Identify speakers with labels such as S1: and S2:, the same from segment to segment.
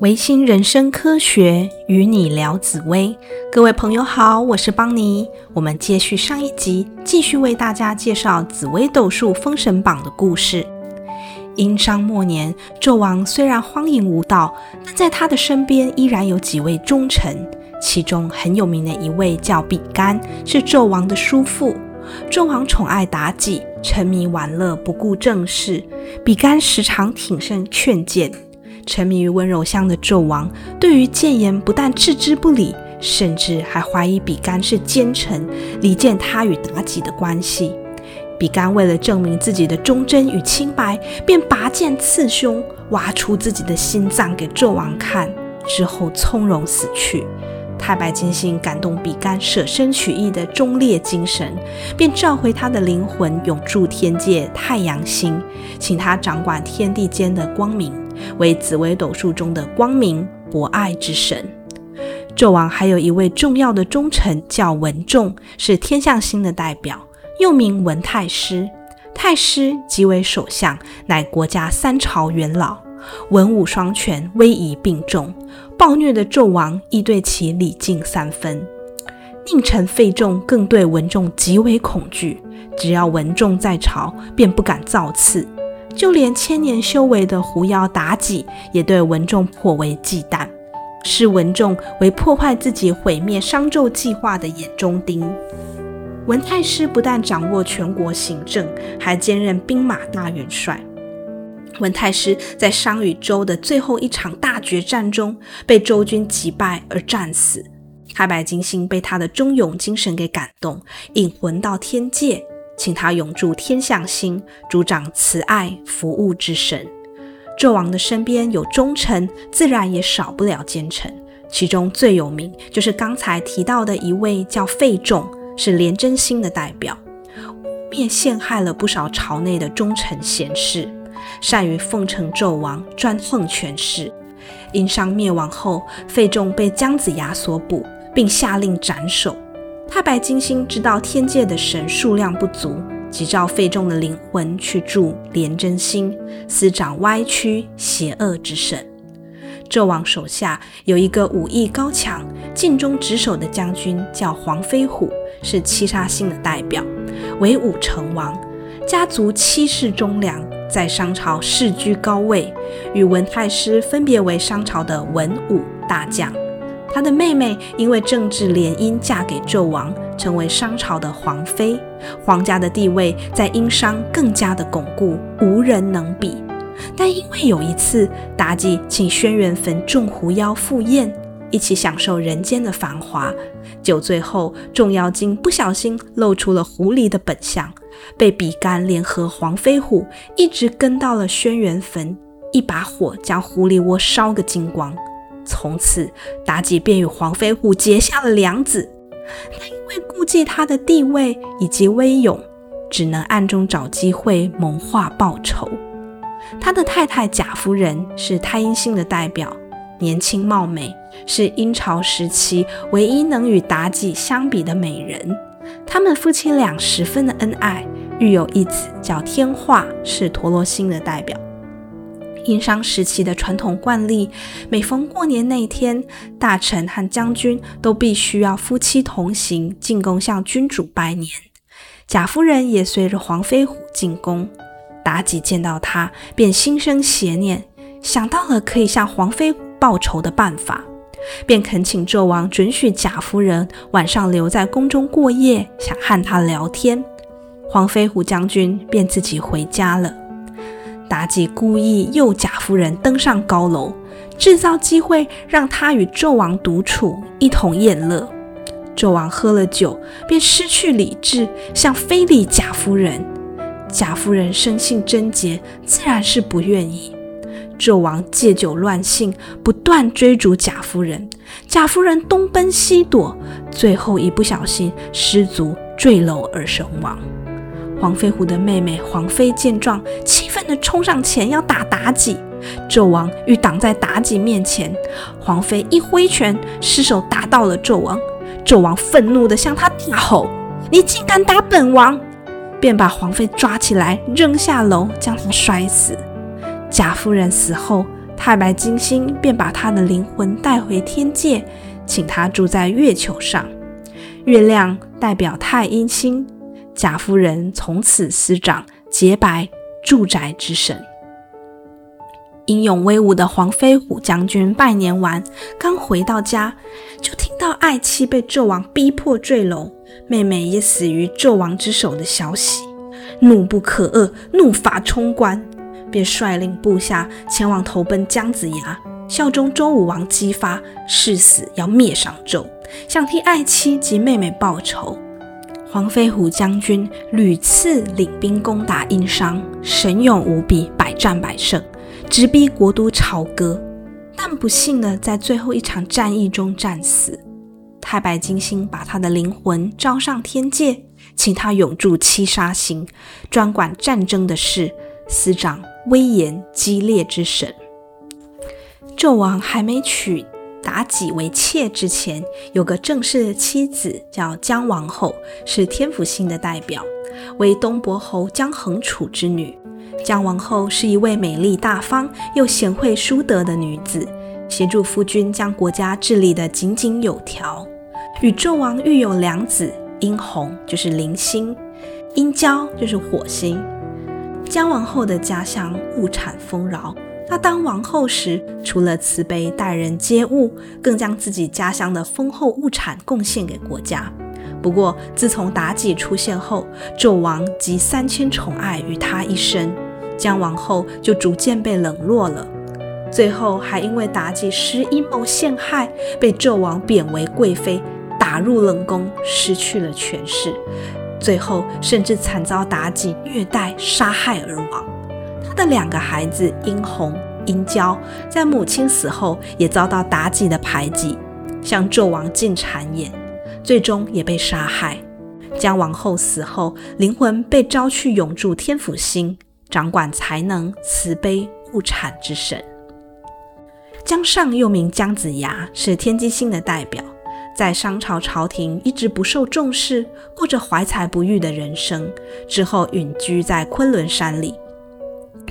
S1: 维新人生科学与你聊紫薇，各位朋友好，我是邦尼。我们接续上一集，继续为大家介绍紫薇斗数封神榜的故事。殷商末年，纣王虽然荒淫无道，但在他的身边依然有几位忠臣，其中很有名的一位叫比干，是纣王的叔父。纣王宠爱妲己，沉迷玩乐，不顾政事。比干时常挺身劝谏。沉迷于温柔乡的纣王，对于谏言不但置之不理，甚至还怀疑比干是奸臣，离间他与妲己的关系。比干为了证明自己的忠贞与清白，便拔剑刺胸，挖出自己的心脏给纣王看，之后从容死去。太白金星感动比干舍身取义的忠烈精神，便召回他的灵魂永驻天界太阳星，请他掌管天地间的光明。为紫微斗数中的光明博爱之神。纣王还有一位重要的忠臣，叫文仲，是天象星的代表，又名文太师。太师即为首相，乃国家三朝元老，文武双全，威仪并重。暴虐的纣王亦对其礼敬三分。佞臣费仲更对文仲极为恐惧，只要文仲在朝，便不敢造次。就连千年修为的狐妖妲己，也对文仲颇为忌惮，视文仲为破坏自己、毁灭商纣计划的眼中钉。文太师不但掌握全国行政，还兼任兵马大元帅。文太师在商与周的最后一场大决战中，被周军击败而战死。太白金星被他的忠勇精神给感动，引魂到天界。请他永驻天象星，主掌慈爱服务之神。纣王的身边有忠臣，自然也少不了奸臣。其中最有名就是刚才提到的一位叫费仲，是廉贞星的代表，便陷害了不少朝内的忠臣贤士，善于奉承纣王，专横权势。殷商灭亡后，费仲被姜子牙所捕，并下令斩首。太白金星知道天界的神数量不足，即召费仲的灵魂去助廉贞星，司掌歪曲邪恶之神。纣王手下有一个武艺高强、尽忠职守的将军，叫黄飞虎，是七杀星的代表，为武成王，家族七世忠良，在商朝世居高位，与文太师分别为商朝的文武大将。他的妹妹因为政治联姻嫁给纣王，成为商朝的皇妃，皇家的地位在殷商更加的巩固，无人能比。但因为有一次，妲己请轩辕坟众狐妖赴宴，一起享受人间的繁华，酒醉后，众妖精不小心露出了狐狸的本相，被比干联合黄飞虎一直跟到了轩辕坟，一把火将狐狸窝烧个精光。从此，妲己便与黄飞虎结下了梁子。但因为顾忌他的地位以及威勇，只能暗中找机会谋划报仇。他的太太贾夫人是太阴星的代表，年轻貌美，是殷朝时期唯一能与妲己相比的美人。他们夫妻俩十分的恩爱，育有一子叫天化，是陀罗星的代表。殷商时期的传统惯例，每逢过年那天，大臣和将军都必须要夫妻同行进宫向君主拜年。贾夫人也随着黄飞虎进宫。妲己见到他，便心生邪念，想到了可以向黄飞虎报仇的办法，便恳请纣王准许贾夫人晚上留在宫中过夜，想和他聊天。黄飞虎将军便自己回家了。妲己故意诱贾夫人登上高楼，制造机会让她与纣王独处，一同宴乐。纣王喝了酒，便失去理智，想非礼贾夫人。贾夫人生性贞洁，自然是不愿意。纣王借酒乱性，不断追逐贾夫人。贾夫人东奔西躲，最后一不小心失足坠楼而身亡。黄飞虎的妹妹黄飞见状，气愤地冲上前要打妲己，纣王欲挡在妲己面前，黄妃一挥拳，失手打到了纣王。纣王愤怒地向他大吼：“你竟敢打本王！”便把黄妃抓起来扔下楼，将她摔死。贾夫人死后，太白金星便把她的灵魂带回天界，请她住在月球上。月亮代表太阴星，贾夫人从此死长洁白住宅之神。英勇威武的黄飞虎将军拜年完，刚回到家，就听到爱妻被纣王逼迫坠楼，妹妹也死于纣王之手的消息，怒不可遏，怒发冲冠。便率领部下前往投奔姜子牙，效忠周武王，姬发誓死要灭商纣，想替爱妻及妹妹报仇。黄飞虎将军屡次领兵攻打殷商，神勇无比，百战百胜，直逼国都朝歌。但不幸的在最后一场战役中战死。太白金星把他的灵魂召上天界，请他永驻七杀星，专管战争的事，司掌。威严激烈之神，纣王还没娶妲己为妾之前，有个正式的妻子叫姜王后，是天府星的代表，为东伯侯姜恒楚之女。姜王后是一位美丽大方又贤惠淑德的女子，协助夫君将国家治理得井井有条。与纣王育有两子，殷红就是铃星，殷郊就是火星。姜王后的家乡物产丰饶，她当王后时，除了慈悲待人接物，更将自己家乡的丰厚物产贡献给国家。不过，自从妲己出现后，纣王集三千宠爱于她一身，姜王后就逐渐被冷落了。最后，还因为妲己施阴谋陷害，被纣王贬为贵妃，打入冷宫，失去了权势。最后，甚至惨遭妲己虐待、杀害而亡。他的两个孩子殷红、殷郊，在母亲死后也遭到妲己的排挤，向纣王进谗言，最终也被杀害。姜王后死后，灵魂被召去永驻天府星，掌管才能、慈悲、物产之神。姜尚又名姜子牙，是天机星的代表。在商朝朝廷一直不受重视，过着怀才不遇的人生。之后隐居在昆仑山里，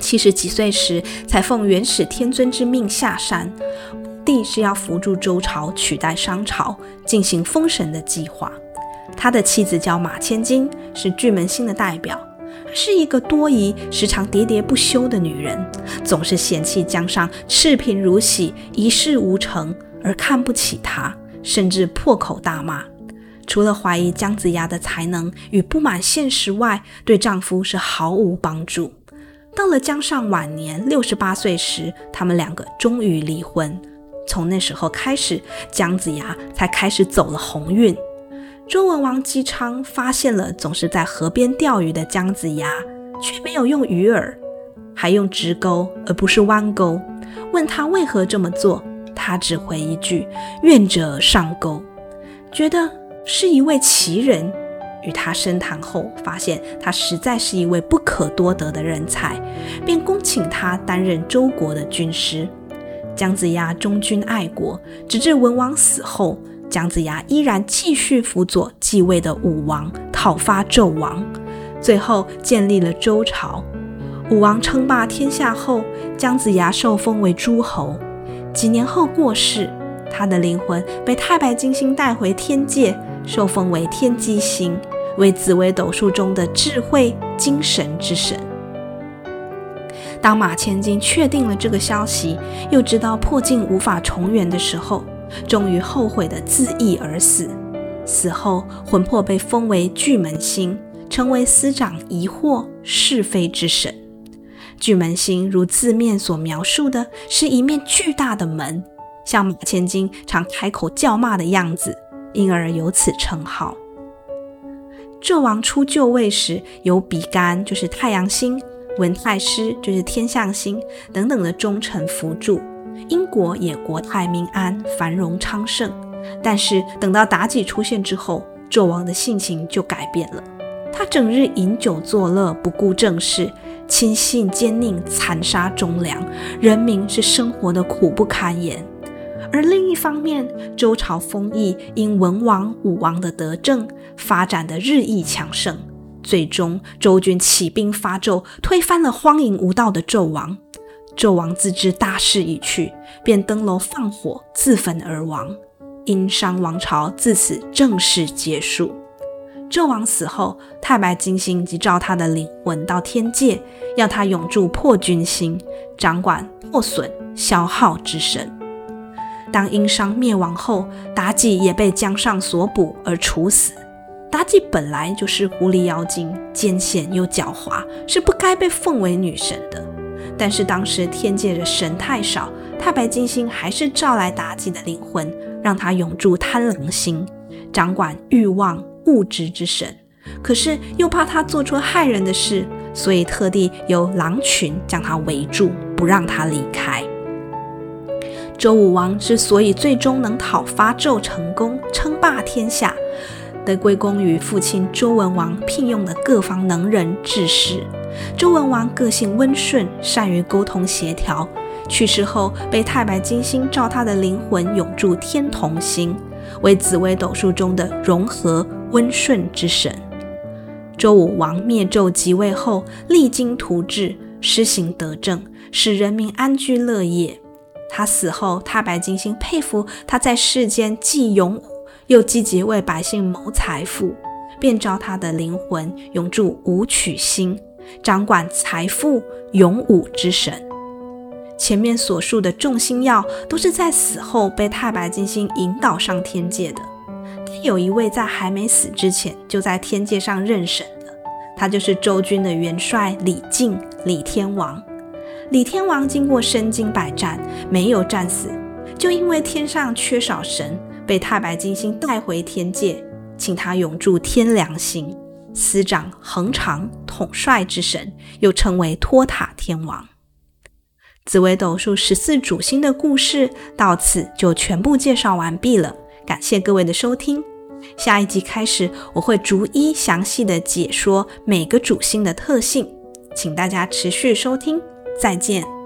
S1: 七十几岁时才奉元始天尊之命下山，目的是要扶助周朝取代商朝，进行封神的计划。他的妻子叫马千金，是巨门星的代表，是一个多疑、时常喋喋不休的女人，总是嫌弃江上赤贫如洗、一事无成，而看不起他。甚至破口大骂，除了怀疑姜子牙的才能与不满现实外，对丈夫是毫无帮助。到了姜尚晚年六十八岁时，他们两个终于离婚。从那时候开始，姜子牙才开始走了鸿运。周文王姬昌发现了总是在河边钓鱼的姜子牙，却没有用鱼饵，还用直钩而不是弯钩，问他为何这么做。他只回一句：“愿者上钩。”觉得是一位奇人。与他深谈后，发现他实在是一位不可多得的人才，便恭请他担任周国的军师。姜子牙忠君爱国，直至文王死后，姜子牙依然继续辅佐继位的武王讨伐纣王，最后建立了周朝。武王称霸天下后，姜子牙受封为诸侯。几年后过世，他的灵魂被太白金星带回天界，受封为天机星，为紫微斗数中的智慧精神之神。当马千金确定了这个消息，又知道破镜无法重圆的时候，终于后悔的自缢而死。死后魂魄被封为巨门星，成为司掌疑惑是非之神。巨门星如字面所描述的，是一面巨大的门，像马千金常开口叫骂的样子，因而有此称号。纣王初就位时，有比干就是太阳星，文太师就是天象星等等的忠臣辅助，英国也国泰民安，繁荣昌盛。但是等到妲己出现之后，纣王的性情就改变了，他整日饮酒作乐，不顾政事。亲信奸佞，残杀忠良，人民是生活的苦不堪言。而另一方面，周朝丰邑因文王、武王的德政，发展的日益强盛。最终，周军起兵伐纣，推翻了荒淫无道的纣王。纣王自知大势已去，便登楼放火自焚而亡。殷商王朝自此正式结束。纣王死后，太白金星即召他的灵魂到天界，要他永驻破军星，掌管破损消耗之神。当殷商灭亡后，妲己也被姜尚所捕而处死。妲己本来就是狐狸妖精，奸险又狡猾，是不该被奉为女神的。但是当时天界的神太少，太白金星还是召来妲己的灵魂，让她永驻贪狼星，掌管欲望。物质之神，可是又怕她做出害人的事，所以特地由狼群将她围住，不让她离开。周武王之所以最终能讨伐纣成功，称霸天下，得归功于父亲周文王聘用的各方能人志士。周文王个性温顺，善于沟通协调。去世后，被太白金星召他的灵魂永驻天同星，为紫微斗数中的融合。温顺之神，周武王灭纣即位后，励精图治，施行德政，使人民安居乐业。他死后，太白金星佩服他在世间既勇又积极为百姓谋财富，便召他的灵魂永驻武曲星，掌管财富勇武之神。前面所述的众星耀，都是在死后被太白金星引导上天界的。有一位在还没死之前就在天界上任神的，他就是周军的元帅李靖，李天王。李天王经过身经百战，没有战死，就因为天上缺少神，被太白金星带回天界，请他永驻天良星，司掌恒常统帅之神，又称为托塔天王。紫微斗数十四主星的故事到此就全部介绍完毕了。感谢各位的收听，下一集开始我会逐一详细的解说每个主星的特性，请大家持续收听，再见。